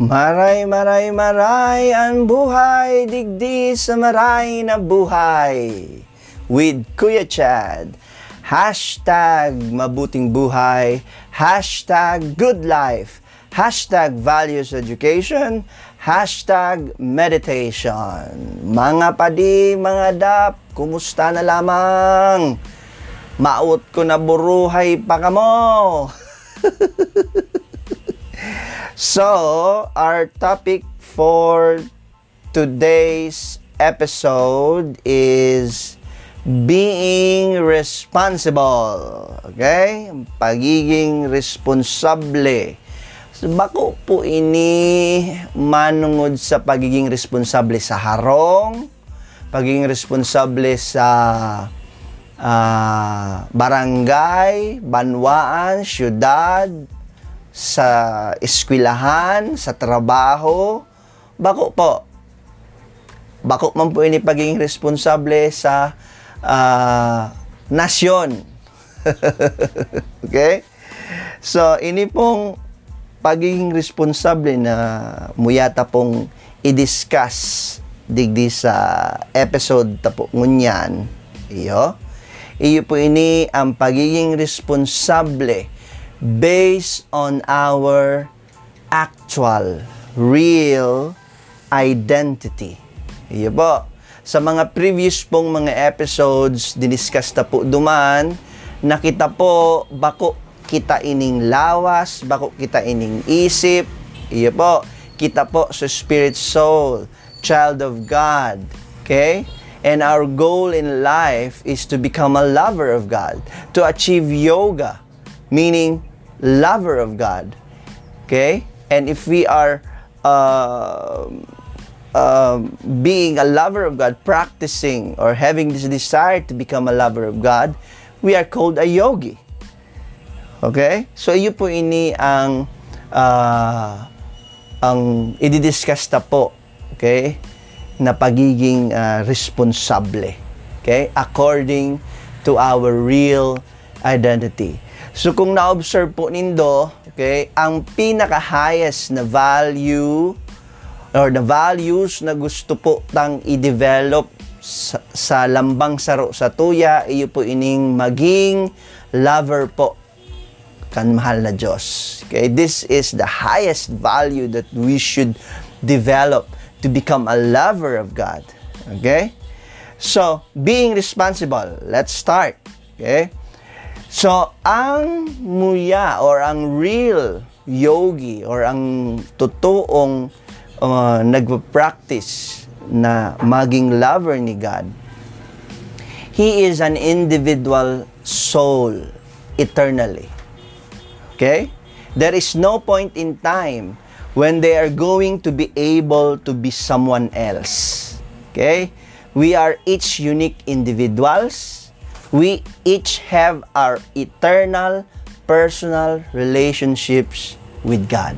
Maray, maray, maray ang buhay, digdi sa maray na buhay. With Kuya Chad. Hashtag mabuting buhay. Hashtag good life. Hashtag values education. Hashtag meditation. Mga padi, mga dap, kumusta na lamang? Maot ko na buruhay pa kamo. So, our topic for today's episode is being responsible. Okay? Pagiging responsable. So, bako po ini manungod sa pagiging responsable sa harong, pagiging responsable sa uh, barangay, banwaan, syudad, sa eskwelahan, sa trabaho, bako po. Bako man po ini pagiging responsable sa uh, nasyon. okay? So, ini pong pagiging responsable na muyata pong i-discuss digdi sa episode tapo ngunyan. Iyo. Iyo po ini ang pagiging responsable based on our actual, real identity. Iyo po. Sa mga previous pong mga episodes, diniscuss na po duman, nakita po, bako kita ining lawas, bako kita ining isip, iyo po, kita po sa spirit soul, child of God. Okay? And our goal in life is to become a lover of God, to achieve yoga, meaning lover of God. Okay? And if we are uh, uh, being a lover of God, practicing or having this desire to become a lover of God, we are called a yogi. Okay? So, iyo po ini ang uh, ang i-discuss ta po. Okay? Na pagiging uh, responsable. Okay? According to our real identity. So kung na-observe po nindo, okay, ang pinaka-highest na value or the values na gusto po tang i-develop sa, sa lambang saro sa tuya, iyo po ining maging lover po kan mahal na Diyos. Okay, this is the highest value that we should develop to become a lover of God. Okay? So, being responsible. Let's start. Okay? So, ang muya or ang real yogi or ang totoong uh, nagpa-practice na maging lover ni God, he is an individual soul eternally. Okay? There is no point in time when they are going to be able to be someone else. Okay? We are each unique individuals we each have our eternal personal relationships with God.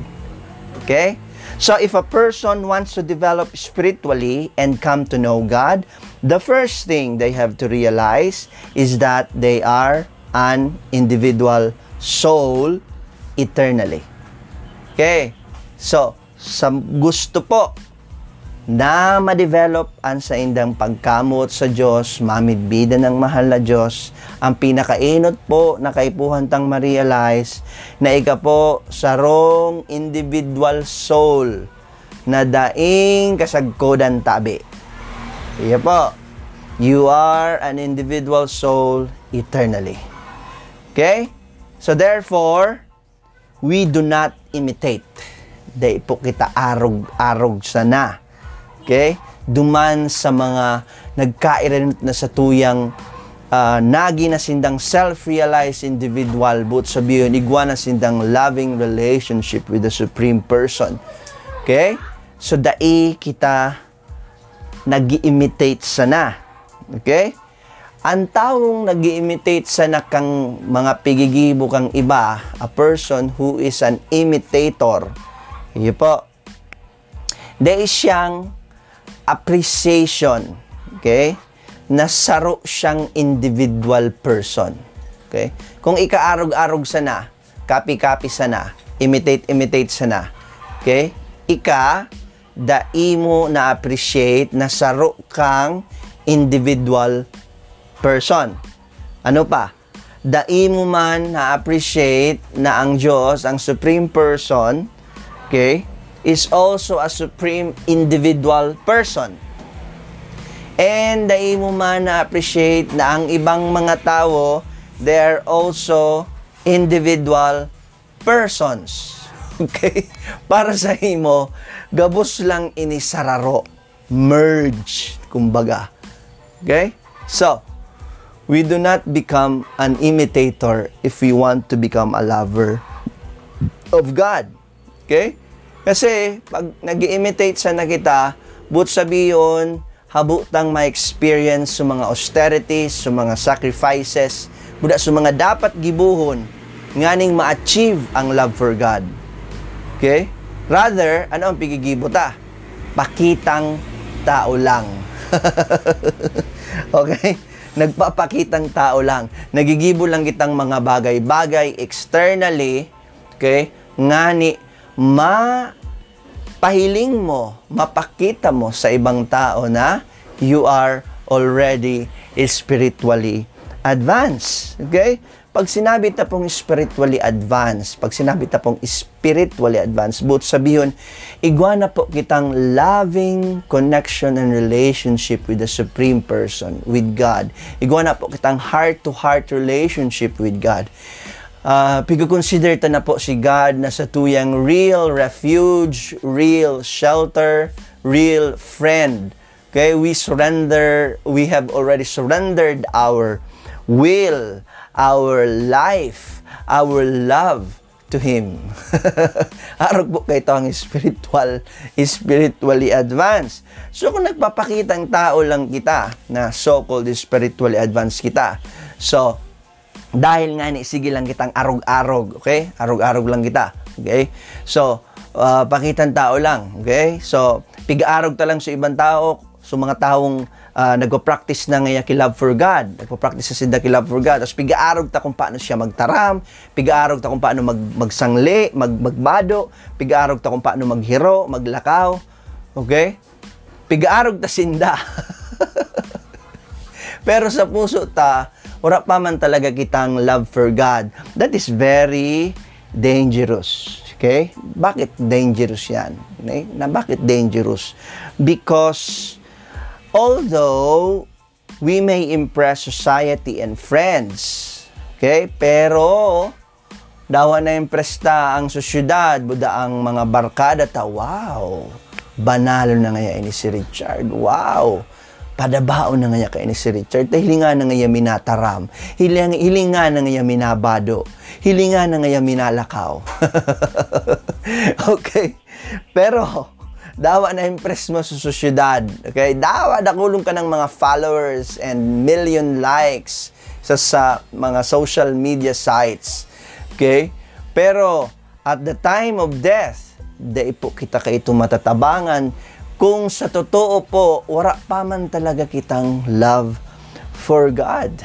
Okay? So if a person wants to develop spiritually and come to know God, the first thing they have to realize is that they are an individual soul eternally. Okay? So, sa gusto po na ma-develop ang sa indang pagkamot sa Diyos, mamidbida ng mahal na Diyos, ang pinakainot po na kaipuhan tang ma-realize na ika po sa wrong individual soul na daing kasagkodan tabi. Iya po. You are an individual soul eternally. Okay? So therefore, we do not imitate. Dahil po kita arog-arog sana Okay? Duman sa mga nagkairanot na sa tuyang uh, nagi na sindang self-realized individual but sabihin igwa na sindang loving relationship with the supreme person. Okay? So dai kita nag-imitate sana. Okay? Ang taong nag imitate sana kang mga pigigibo kang iba, a person who is an imitator. Iyo po. Dahil siyang appreciation. Okay? Nasaro siyang individual person. Okay? Kung ikaarog-arog sana, copy-copy sana, imitate-imitate sana, okay? ika da imo na appreciate na saro kang individual person. Ano pa? Da imo man na appreciate na ang Diyos, ang supreme person, okay, is also a supreme individual person. And da imo man na appreciate na ang ibang mga tao, they're also individual persons. Okay? Para sa imo, gabos lang ini sararo. Merge, kumbaga. Okay? So, we do not become an imitator if we want to become a lover of God. Okay? Kasi, pag nag imitate sa na kita, but sabiyon, habutang ma-experience sa mga austerities, sa mga sacrifices, buda sa mga dapat gibuhon, nganing ma-achieve ang love for God. Okay? Rather, ano ang pigigibo ta? Pakitang tao lang. okay? Nagpapakitang tao lang. Nagigibo lang kitang mga bagay-bagay externally, okay? Ngani ma pahiling mo, mapakita mo sa ibang tao na you are already spiritually advanced. Okay? Pag sinabi ta spiritually advanced, pag sinabi ta spiritually advanced, but sabihin, igwana po kitang loving connection and relationship with the Supreme Person, with God. Igwana po kitang heart-to-heart relationship with God. Uh, Pigo-consider ta na po si God na sa tuyang real refuge, real shelter, real friend. Okay, we surrender, we have already surrendered our will, our life, our love to Him. Arog po kayo ang spiritual, spiritually advanced. So kung nagpapakitang tao lang kita na so-called spiritually advanced kita, so dahil nga ni sige lang kitang arog-arog, okay? Arog-arog lang kita, okay? So, uh, pakitang tao lang, okay? So, piga-arog ta lang sa ibang tao, sa mga taong uh, nagpo-practice na ngaya ki love for God. Nagpo-practice sinda ki love for God. Tapos pigaarog ta kung paano siya magtaram, pigaarog ta kung paano mag magsangli, mag magbado, pigaarog ta kung paano maghiro, maglakaw. Okay? Pigaarog ta sinda. Pero sa puso ta, wala pa man talaga kitang love for God. That is very dangerous. Okay? Bakit dangerous yan? Okay? Na bakit dangerous? Because Although, we may impress society and friends. Okay? Pero, dawa na impress ta ang sosyudad, buda ang mga barkada ta, wow, banalo na ngaya ini si Richard. Wow, padabao na ngaya kay ni si Richard. Hilinga na ngaya minataram. Hilinga, hilinga na ngaya minabado. Hilinga na ngaya minalakaw. okay? Pero, dawa na impress mo sa sosyedad. Okay? Dawa nakulong ka ng mga followers and million likes sa, sa mga social media sites. Okay? Pero at the time of death, dahil po kita kay matatabangan kung sa totoo po, wala pa man talaga kitang love for God.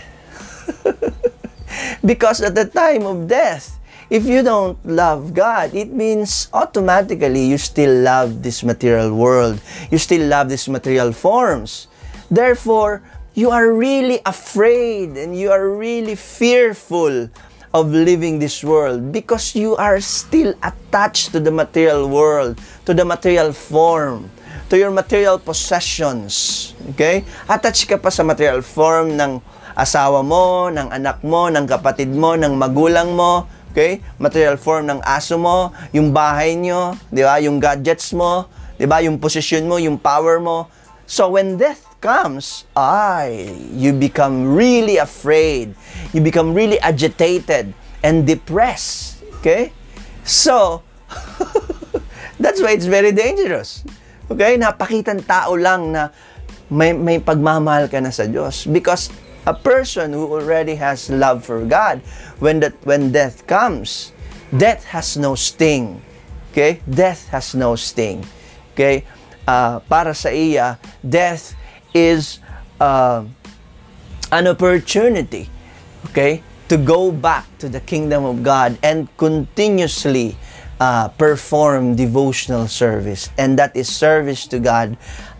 Because at the time of death, If you don't love God, it means automatically you still love this material world. You still love these material forms. Therefore, you are really afraid and you are really fearful of living this world because you are still attached to the material world, to the material form, to your material possessions. Okay? Attached ka pa sa material form ng asawa mo, ng anak mo, ng kapatid mo, ng magulang mo, Okay? Material form ng aso mo, yung bahay nyo, di ba? Yung gadgets mo, di ba? Yung position mo, yung power mo. So when death comes, ay, you become really afraid. You become really agitated and depressed. Okay? So, that's why it's very dangerous. Okay? Napakitan tao lang na may, may pagmamahal ka na sa Diyos. Because a person who already has love for God, when that when death comes, death has no sting. Okay? Death has no sting. Okay? Uh, para sa iya, death is uh, an opportunity, okay, to go back to the kingdom of God and continuously uh, perform devotional service, and that is service to God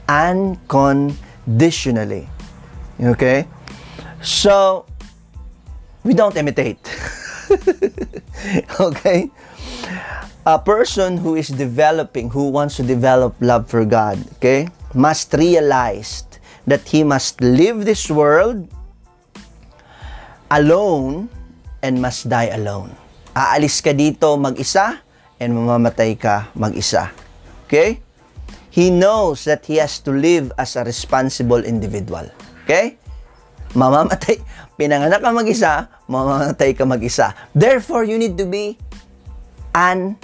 unconditionally. Okay? So, we don't imitate. okay? A person who is developing, who wants to develop love for God, okay, must realize that he must leave this world alone and must die alone. Aalis ka dito mag-isa and mamamatay ka mag-isa. Okay? He knows that he has to live as a responsible individual. Okay? Mamamatay. Pinanganak ka mag-isa, mamamatay ka mag-isa. Therefore, you need to be an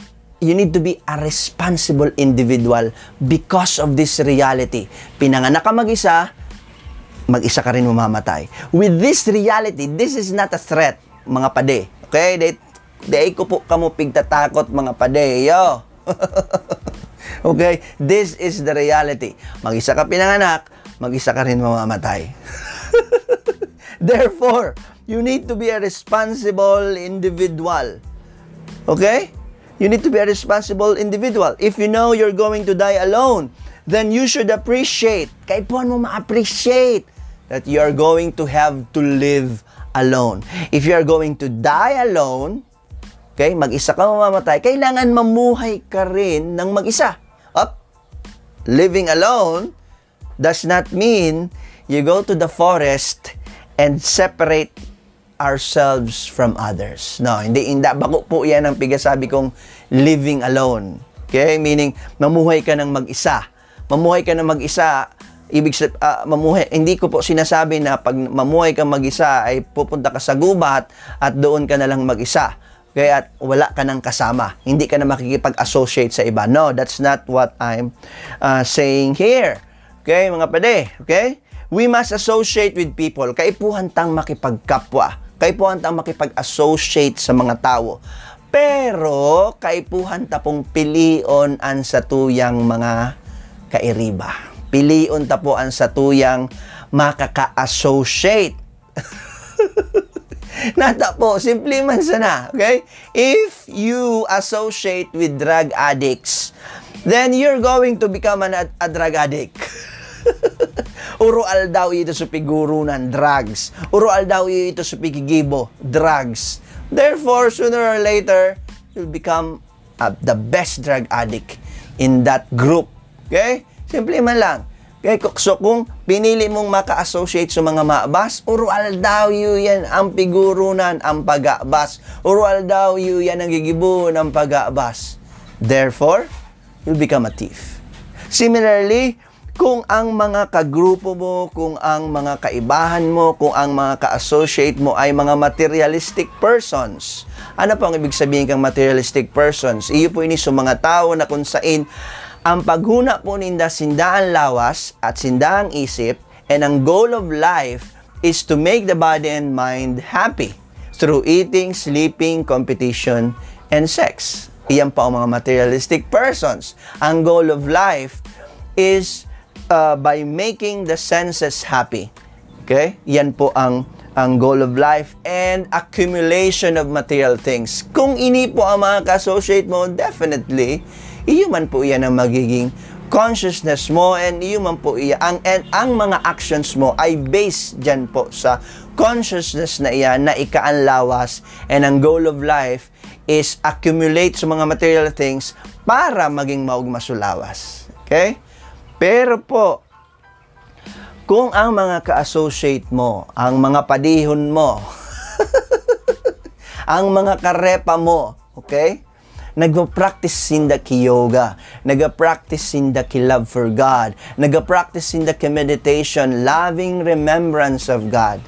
you need to be a responsible individual because of this reality. Pinanganak ka mag-isa, mag-isa ka rin mamamatay. With this reality, this is not a threat, mga pade. Okay? Day, day ko po kamo pigtatakot, mga pade. Yo! okay? This is the reality. Mag-isa ka pinanganak, mag-isa ka rin mamamatay. Therefore, you need to be a responsible individual. Okay? You need to be a responsible individual. If you know you're going to die alone, then you should appreciate, kaipuan mo ma-appreciate that you are going to have to live alone. If you are going to die alone, okay, mag-isa ka mamamatay, kailangan mamuhay ka rin ng mag-isa. Up. Living alone does not mean you go to the forest and separate ourselves from others. No, hindi, hindi. Bako po yan ang pigasabi kong living alone. Okay? Meaning, mamuhay ka ng mag-isa. Mamuhay ka ng mag-isa, ibig sabihin, uh, mamuhay, hindi ko po sinasabi na pag mamuhay ka mag-isa ay pupunta ka sa gubat at doon ka na lang mag-isa. Okay, at wala ka ng kasama. Hindi ka na makikipag-associate sa iba. No, that's not what I'm uh, saying here. Okay, mga pade. Okay? We must associate with people. Kaipuhan tang makipagkapwa kaipuhan ta makipag-associate sa mga tao. Pero, kaipuhan ta pong pilion ang satuyang mga kairiba. Pilion ta po ang satuyang makaka-associate. Nata po, simple man sana, okay? If you associate with drug addicts, then you're going to become an, a drug addict. Urual daw ito sa pigurunan, drugs. Urual daw ito sa pigigibo, drugs. Therefore, sooner or later, you'll become uh, the best drug addict in that group. Okay? Simple man lang. Okay, so kung pinili mong maka-associate sa mga maabas, urual daw yu yan ang pigurunan, ang pag-aabas. Urual daw yu yan ang gigibo ng pag-aabas. Therefore, you'll become a thief. Similarly, kung ang mga kagrupo mo, kung ang mga kaibahan mo, kung ang mga ka-associate mo ay mga materialistic persons. Ano po ang ibig sabihin kang materialistic persons? Iyo po ini sa mga tao na kung sain ang paghuna po ninda sindaan lawas at sindaang isip and ang goal of life is to make the body and mind happy through eating, sleeping, competition, and sex. Iyan po ang mga materialistic persons. Ang goal of life is uh, by making the senses happy. Okay? Yan po ang ang goal of life and accumulation of material things. Kung ini po ang mga ka-associate mo, definitely, iyo man po yan ang magiging consciousness mo and iyo man po iya ang and ang mga actions mo ay based diyan po sa consciousness na iyan na ikaanlawas and ang goal of life is accumulate sa mga material things para maging maugmasulawas. Okay? Pero po, kung ang mga ka-associate mo, ang mga padihon mo, ang mga karepa mo, okay? Nagpa-practice in the yoga, nagpa-practice in the love for God, nagpa-practice in the meditation, loving remembrance of God.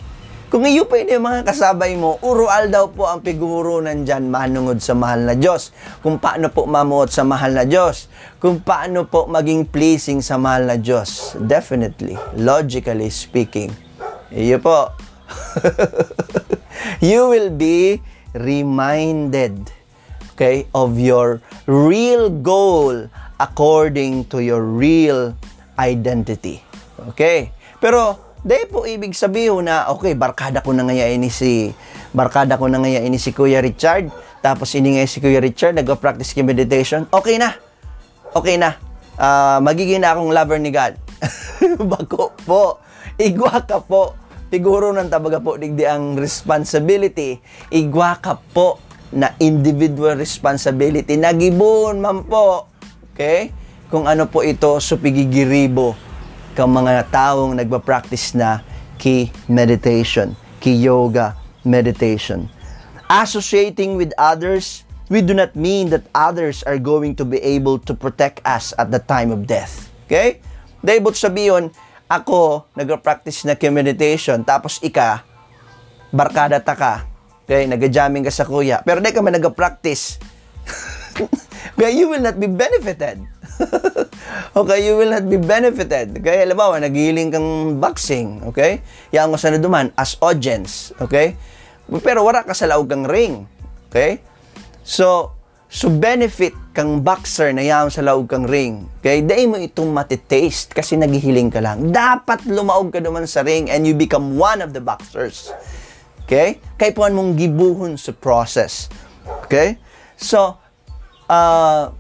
Kung iyo pa yung mga kasabay mo, urual daw po ang pigurunan dyan manungod sa mahal na Diyos. Kung paano po mamuot sa mahal na Diyos. Kung paano po maging pleasing sa mahal na Diyos. Definitely, logically speaking. Iyo po. you will be reminded okay, of your real goal according to your real identity. Okay? Pero Di po ibig sabihin na, okay, barkada ko na ngayon ini si, barkada ko na ngayon ini si Kuya Richard, Tapos iningay si Kuya Richard, nag-practice ki meditation. Okay na. Okay na. Ah, magiging na akong lover ni God. Bako po. Igwa ka po. Siguro nang tabaga po digdi ang responsibility. Igwa ka po na individual responsibility. Nagibon man po. Okay? Kung ano po ito, supigigiribo kang mga taong nagpa-practice na ki meditation, ki yoga meditation. Associating with others, we do not mean that others are going to be able to protect us at the time of death. Okay? Dahil sabihin, ako, nag-practice na meditation, tapos ika, barkada ta ka, okay, nag-jamming ka sa kuya, pero di ka man nag-practice, okay, you will not be benefited. okay, you will not be benefited. Okay, alam mo, naghiling kang boxing, okay? Yang mo sa duman as audience, okay? Pero wala ka sa laog kang ring, okay? So, so benefit kang boxer na yaman sa laog kang ring. Okay? Dahil mo itong matitaste kasi naghihiling ka lang. Dapat lumaog ka naman sa ring and you become one of the boxers. Okay? Kaya po mong gibuhon sa process. Okay? So, uh,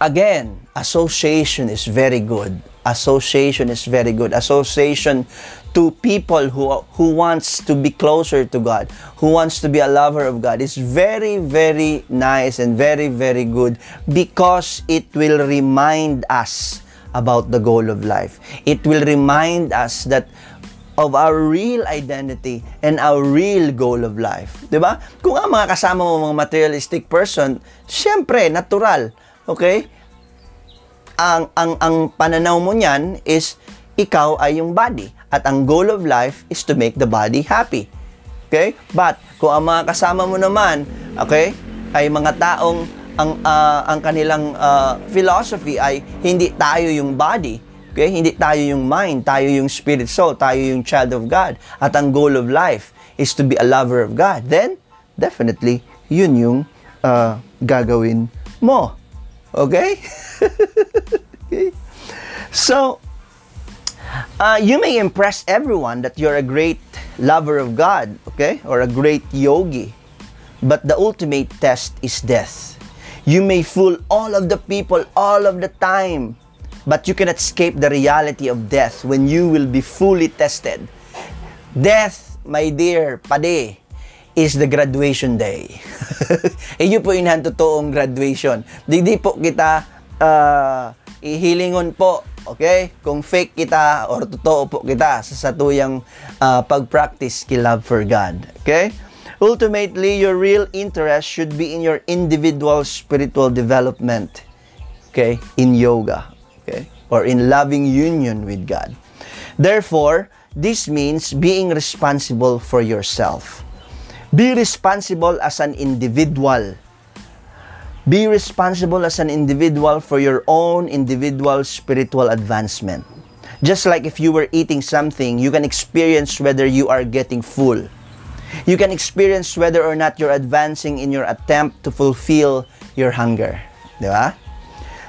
again, association is very good. Association is very good. Association to people who who wants to be closer to God, who wants to be a lover of God is very very nice and very very good because it will remind us about the goal of life. It will remind us that of our real identity and our real goal of life. ba? Kung ang mga kasama mo mga materialistic person, syempre natural, okay? Ang ang ang pananaw mo niyan is ikaw ay yung body at ang goal of life is to make the body happy. Okay? But kung ang mga kasama mo naman, okay, ay mga taong ang uh, ang kanilang uh, philosophy ay hindi tayo yung body, okay? Hindi tayo yung mind, tayo yung spirit soul, tayo yung child of God. At ang goal of life is to be a lover of God. Then definitely yun yung uh, gagawin mo. Okay? okay? So, uh, you may impress everyone that you're a great lover of God, okay? Or a great yogi. But the ultimate test is death. You may fool all of the people all of the time, but you cannot escape the reality of death when you will be fully tested. Death, my dear pade, is the graduation day. Iyo po inahan totoong graduation. Di, di po kita uh, ihilingon po Okay? Kung fake kita or totoo po kita sa satuyang uh, pag-practice ki love for God. Okay? Ultimately, your real interest should be in your individual spiritual development. Okay? In yoga. Or in loving union with God. Therefore, this means being responsible for yourself. Be responsible as an individual Be responsible as an individual for your own individual spiritual advancement. Just like if you were eating something, you can experience whether you are getting full. You can experience whether or not you're advancing in your attempt to fulfill your hunger. Di ba?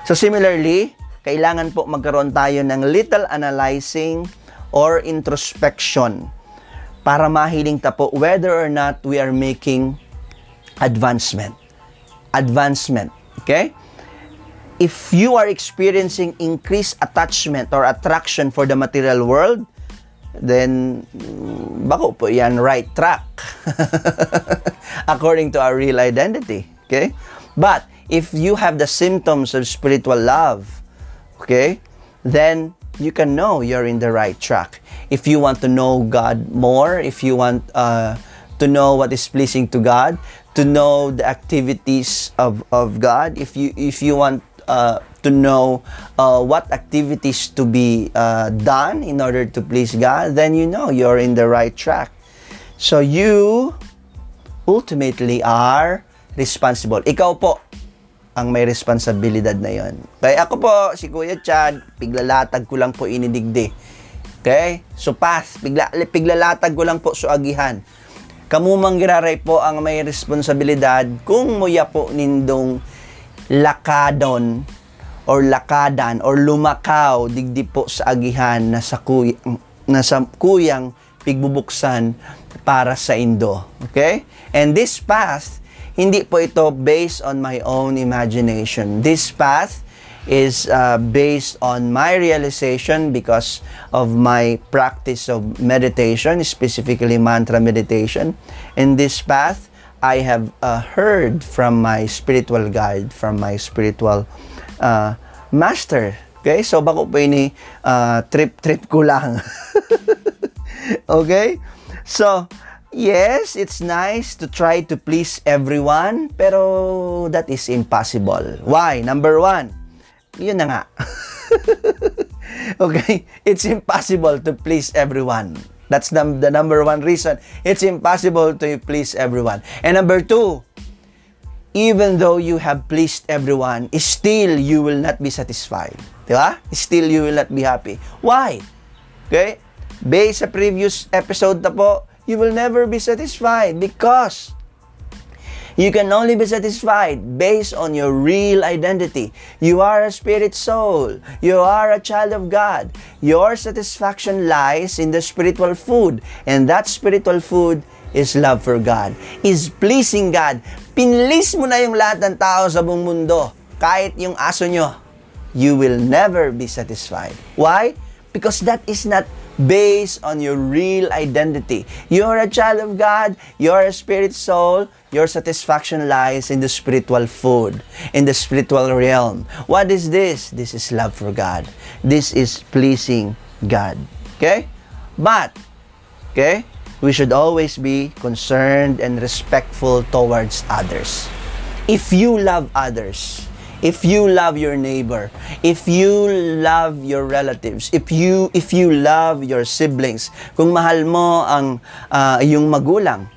So similarly, kailangan po magkaroon tayo ng little analyzing or introspection para mahiling ta po whether or not we are making advancement advancement. Okay? If you are experiencing increased attachment or attraction for the material world, then bako po yan right track according to our real identity. Okay? But if you have the symptoms of spiritual love, okay, then you can know you're in the right track. If you want to know God more, if you want uh, to know what is pleasing to God, to know the activities of, of God, if you if you want uh, to know uh, what activities to be uh, done in order to please God, then you know you're in the right track. So you ultimately are responsible. Ikaw po ang may responsibilidad na yon. Kaya ako po, si Kuya Chad, piglalatag ko lang po inidigdi. Okay? So path, pigla, piglalatag ko lang po suagihan Kamumang giraray po ang may responsibilidad kung muya po nindong lakadon or lakadan or lumakaw digdi po sa agihan na sa kuyang, na sa kuyang pigbubuksan para sa Indo. Okay? And this path Hindi po ito based on my own imagination. This path is uh, based on my realization because of my practice of meditation, specifically mantra meditation. In this path, I have uh, heard from my spiritual guide, from my spiritual uh, master. Okay? So, bako po ini uh, trip-trip ko lang. okay? So, yes, it's nice to try to please everyone, pero that is impossible. Why? Number one, yun na nga. okay? It's impossible to please everyone. That's the, the number one reason. It's impossible to please everyone. And number two, even though you have pleased everyone, still you will not be satisfied. Di ba? Still you will not be happy. Why? Okay? Based sa previous episode na po, you will never be satisfied because You can only be satisfied based on your real identity. You are a spirit soul. You are a child of God. Your satisfaction lies in the spiritual food. And that spiritual food is love for God. Is pleasing God. Pinlis mo na yung lahat ng tao sa buong mundo. Kahit yung aso nyo. You will never be satisfied. Why? Because that is not based on your real identity. You're a child of God, you're a spirit soul, your satisfaction lies in the spiritual food, in the spiritual realm. What is this? This is love for God. This is pleasing God. Okay? But, okay, we should always be concerned and respectful towards others. If you love others, if you love your neighbor, if you love your relatives, if you if you love your siblings, kung mahal mo ang uh, yung magulang,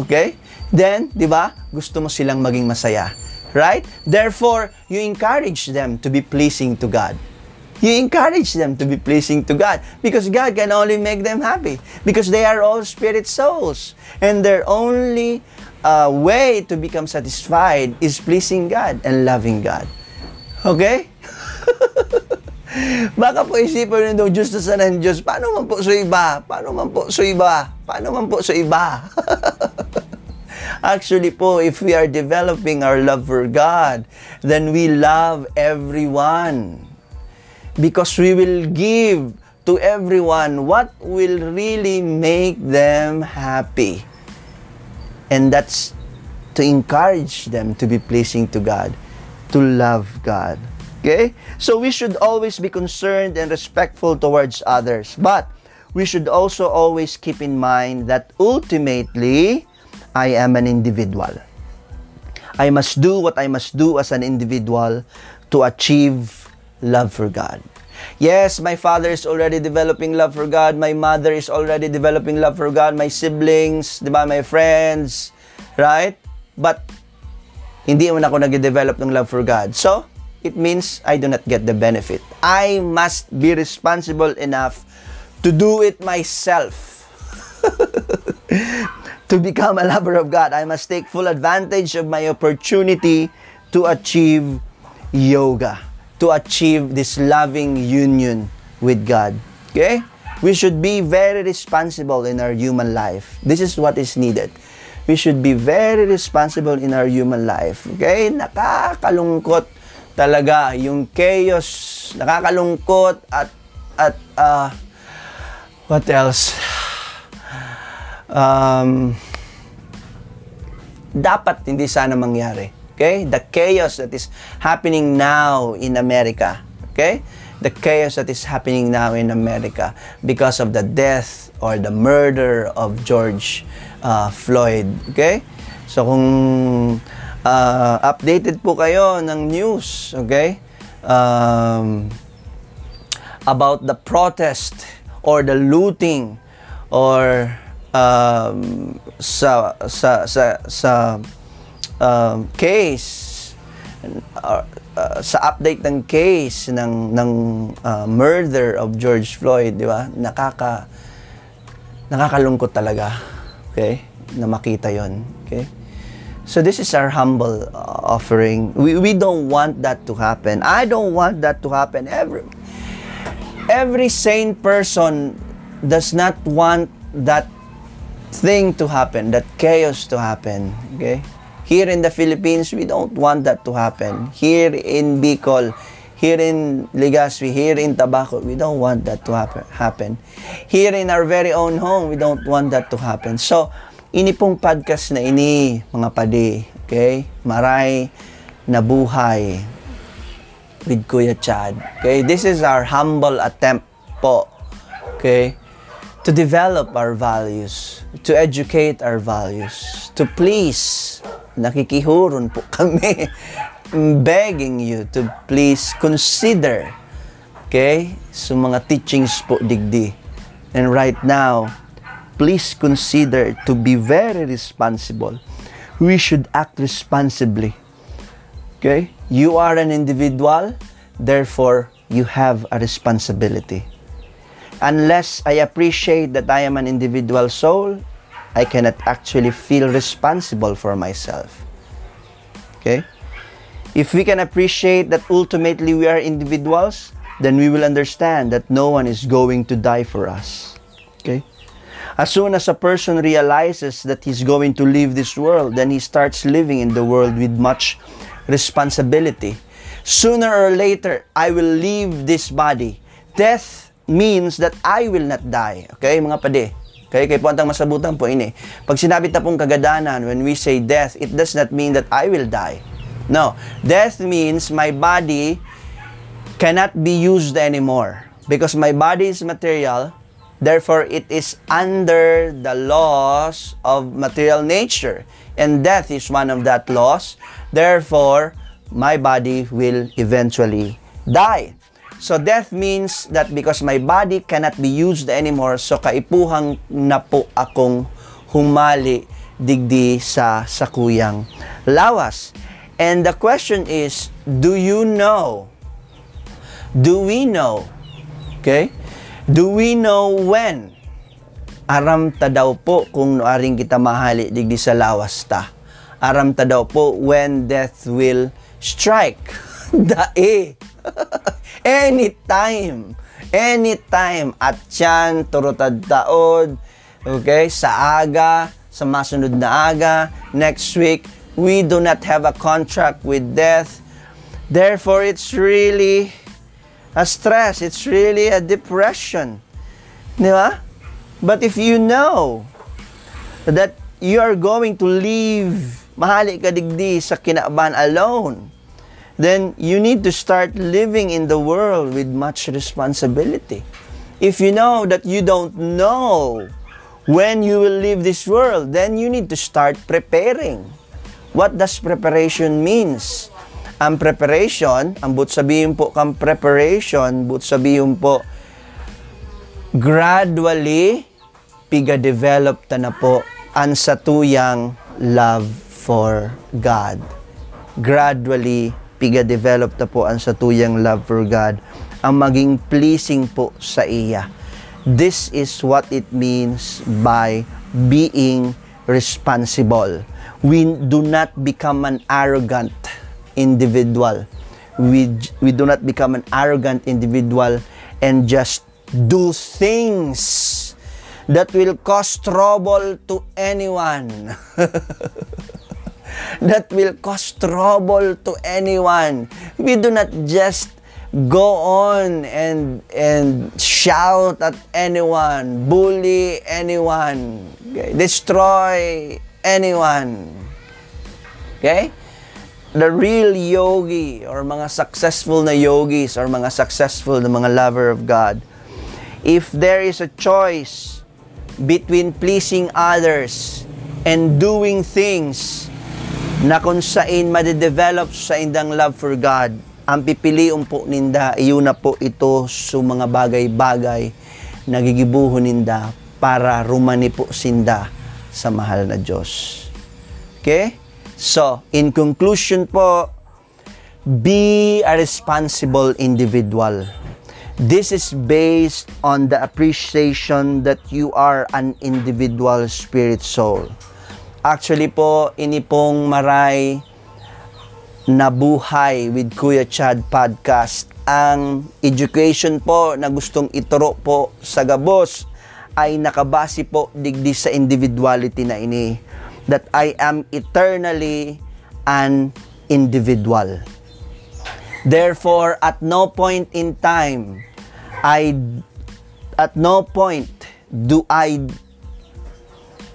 okay? Then, 'di ba? Gusto mo silang maging masaya. Right? Therefore, you encourage them to be pleasing to God. You encourage them to be pleasing to God because God can only make them happy because they are all spirit souls and their only uh, way to become satisfied is pleasing God and loving God. Okay? Baka po isipin nyo, Diyos na sana ng Diyos, paano man po sa iba? Paano man po sa iba? Paano man po sa iba? Actually po, if we are developing our love for God, then we love everyone. Because we will give to everyone what will really make them happy. And that's to encourage them to be pleasing to God, to love God. Okay? So we should always be concerned and respectful towards others. But we should also always keep in mind that ultimately, I am an individual. I must do what I must do as an individual to achieve love for God. Yes, my father is already developing love for God. My mother is already developing love for God. My siblings, di ba, my friends, right? But, hindi naman ako nag-develop ng love for God. So, it means I do not get the benefit. I must be responsible enough to do it myself. to become a lover of God, I must take full advantage of my opportunity to achieve yoga to achieve this loving union with God. Okay? We should be very responsible in our human life. This is what is needed. We should be very responsible in our human life. Okay? Nakakalungkot talaga yung chaos. Nakakalungkot at at uh, what else? Um, dapat hindi sana mangyari. Okay? The chaos that is happening now in America. Okay? The chaos that is happening now in America because of the death or the murder of George uh, Floyd. Okay? So kung uh, updated po kayo ng news, okay? Um, about the protest or the looting or um, sa sa sa sa um, case uh, uh, sa update ng case ng ng uh, murder of George Floyd, di ba? Nakaka nakakalungkot talaga. Okay? Na makita 'yon. Okay? So this is our humble uh, offering. We we don't want that to happen. I don't want that to happen. Every every sane person does not want that thing to happen, that chaos to happen. Okay? Here in the Philippines, we don't want that to happen. Here in Bicol, here in Legazpi, here in Tabaco, we don't want that to happen. Here in our very own home, we don't want that to happen. So, ini pong podcast na ini, mga padi, okay? Maray na buhay with Kuya Chad. Okay, this is our humble attempt po, okay, to develop our values, to educate our values, to please, nakikihuron po kami, begging you to please consider, okay, so mga teachings po digdi. And right now, please consider to be very responsible. We should act responsibly. Okay? You are an individual, therefore you have a responsibility. Unless I appreciate that I am an individual soul, I cannot actually feel responsible for myself. Okay? If we can appreciate that ultimately we are individuals, then we will understand that no one is going to die for us. Okay? As soon as a person realizes that he's going to leave this world, then he starts living in the world with much responsibility. Sooner or later, I will leave this body. Death means that I will not die. Okay, mga pade? Okay, kay puwantang masabutan po ini. Pag sinabi ta pong kagadanan, when we say death, it does not mean that I will die. No. Death means my body cannot be used anymore. Because my body is material, therefore it is under the laws of material nature. And death is one of that laws. Therefore, my body will eventually die. So death means that because my body cannot be used anymore, so kaipuhang na po akong humali digdi sa sakuyang lawas. And the question is, do you know? Do we know? Okay? Do we know when? Aram ta daw po kung noaring kita mahali digdi sa lawas ta. Aram ta daw po when death will strike. Dae. Anytime. Anytime. At yan, turutad taod. Okay? Sa aga, sa masunod na aga, next week, we do not have a contract with death. Therefore, it's really a stress. It's really a depression. Di ba? But if you know that you are going to leave mahali ka digdi sa kinaban alone, then you need to start living in the world with much responsibility. If you know that you don't know when you will leave this world, then you need to start preparing. What does preparation means? Ang preparation, ang but sabihin po kang preparation, but sabihin po, gradually, piga-develop ta na po ang satuyang love for God. Gradually, piga-develop na po ang satuyang love for God, ang maging pleasing po sa iya. This is what it means by being responsible. We do not become an arrogant individual. We, we do not become an arrogant individual and just do things that will cause trouble to anyone. that will cause trouble to anyone. We do not just go on and and shout at anyone, bully anyone, okay? destroy anyone. Okay? The real yogi or mga successful na yogis or mga successful na mga lover of God, if there is a choice between pleasing others and doing things na kung saan made-develop sa indang love for God, ang pipiliun po ninda, iyon na po ito sa mga bagay-bagay na gigibuhon ninda para rumani po sinda sa mahal na Diyos. Okay? So, in conclusion po, be a responsible individual. This is based on the appreciation that you are an individual spirit soul. Actually po, ini pong maray na buhay with Kuya Chad podcast. Ang education po na gustong ituro po sa gabos ay nakabase po digdi sa individuality na ini. that I am eternally an individual. Therefore, at no point in time, I, at no point do I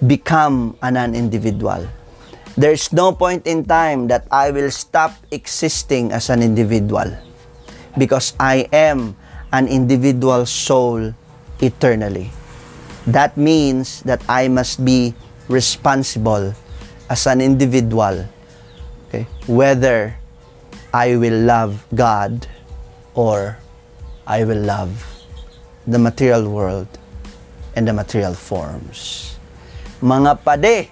become an, individual. There's no point in time that I will stop existing as an individual because I am an individual soul eternally. That means that I must be responsible as an individual, okay, whether I will love God or I will love the material world and the material forms. Mga pade,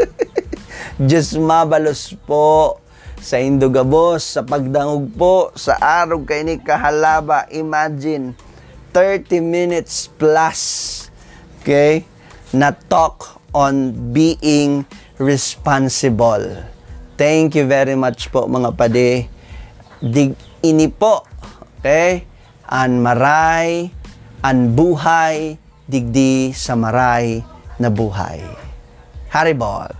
Diyos mabalos po sa Indogabos, sa pagdangog po, sa araw kay ni Kahalaba. Imagine, 30 minutes plus, okay, na talk on being responsible. Thank you very much po mga pade. Dig ini po, okay, an maray, an buhay, digdi sa maray na buhay. Haribol.